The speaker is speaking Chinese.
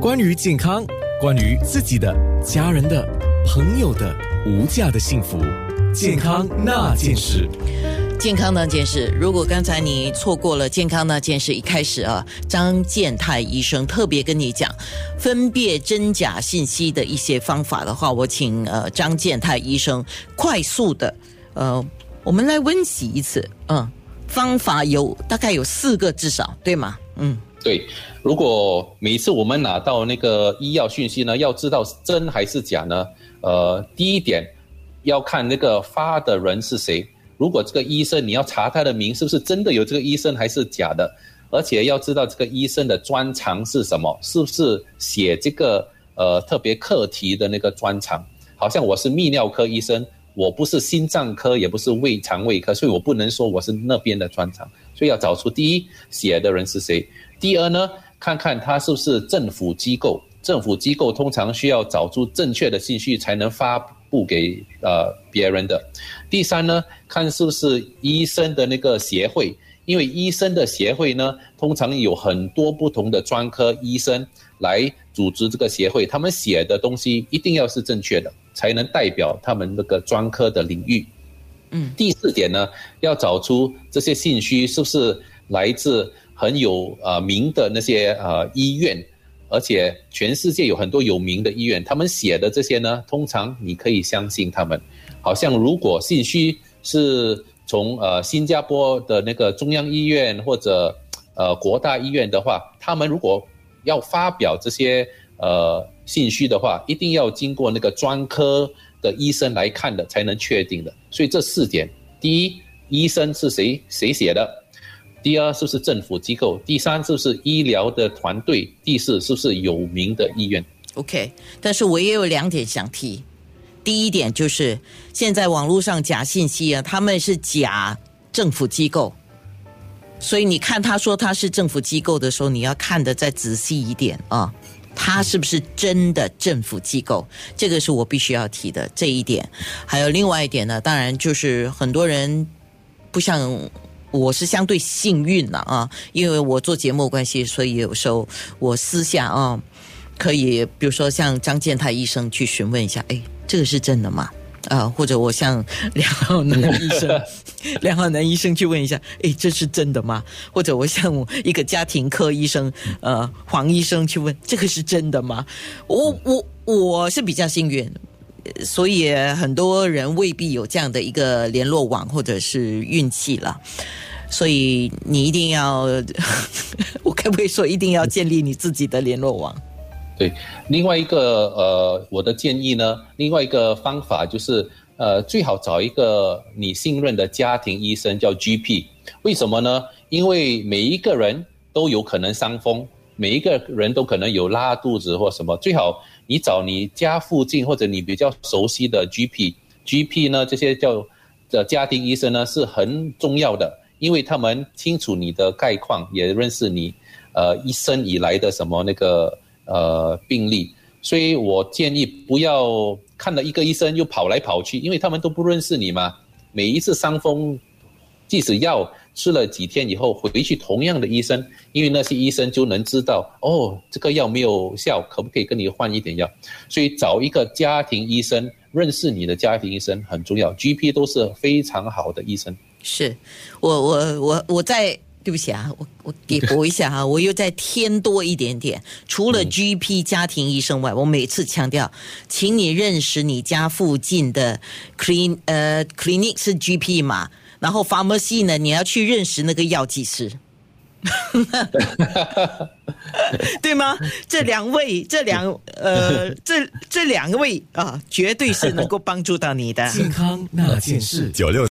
关于健康，关于自己的、家人的、朋友的无价的幸福，健康那件事。健康那件事，如果刚才你错过了健康那件事，一开始啊，张建泰医生特别跟你讲分辨真假信息的一些方法的话，我请呃张建泰医生快速的呃，我们来温习一次，嗯，方法有大概有四个至少，对吗？嗯，对。如果每次我们拿到那个医药讯息呢，要知道是真还是假呢？呃，第一点要看那个发的人是谁。如果这个医生你要查他的名，是不是真的有这个医生还是假的？而且要知道这个医生的专长是什么，是不是写这个呃特别课题的那个专长？好像我是泌尿科医生，我不是心脏科，也不是胃肠胃科，所以我不能说我是那边的专长。所以要找出第一写的人是谁，第二呢，看看他是不是政府机构。政府机构通常需要找出正确的信息才能发布给呃别人的。第三呢，看是不是医生的那个协会，因为医生的协会呢，通常有很多不同的专科医生来组织这个协会，他们写的东西一定要是正确的，才能代表他们那个专科的领域。嗯，第四点呢，要找出这些信息是不是来自很有呃名的那些呃医院。而且全世界有很多有名的医院，他们写的这些呢，通常你可以相信他们。好像如果信息是从呃新加坡的那个中央医院或者呃国大医院的话，他们如果要发表这些呃信息的话，一定要经过那个专科的医生来看的，才能确定的。所以这四点：第一，医生是谁谁写的。第二是不是政府机构？第三是不是医疗的团队？第四是不是有名的医院？OK，但是我也有两点想提。第一点就是现在网络上假信息啊，他们是假政府机构，所以你看他说他是政府机构的时候，你要看的再仔细一点啊，他是不是真的政府机构？这个是我必须要提的这一点。还有另外一点呢，当然就是很多人不像。我是相对幸运了啊，因为我做节目关系，所以有时候我私下啊，可以比如说像张建泰医生去询问一下，哎，这个是真的吗？啊，或者我向梁浩南医生，梁浩南医生去问一下，哎，这是真的吗？或者我向我一个家庭科医生，呃，黄医生去问，这个是真的吗？我我我是比较幸运。所以很多人未必有这样的一个联络网或者是运气了，所以你一定要，我该不可以说一定要建立你自己的联络网？对，另外一个呃，我的建议呢，另外一个方法就是呃，最好找一个你信任的家庭医生，叫 GP。为什么呢？因为每一个人都有可能伤风，每一个人都可能有拉肚子或什么，最好。你找你家附近或者你比较熟悉的 GP，GP 呢这些叫的家庭医生呢是很重要的，因为他们清楚你的概况，也认识你呃一生以来的什么那个呃病例，所以我建议不要看了一个医生又跑来跑去，因为他们都不认识你嘛。每一次伤风，即使药。吃了几天以后回去，同样的医生，因为那些医生就能知道哦，这个药没有效，可不可以跟你换一点药？所以找一个家庭医生，认识你的家庭医生很重要。GP 都是非常好的医生。是，我我我我在对不起啊，我我给补一下哈，我又再添多一点点。除了 GP 家庭医生外，我每次强调，请你认识你家附近的 clin 呃 clinic 是 GP 嘛？然后 pharmacy 呢，你要去认识那个药剂师，对吗？这两位，这两呃，这这两位啊，绝对是能够帮助到你的健康那件事。九六。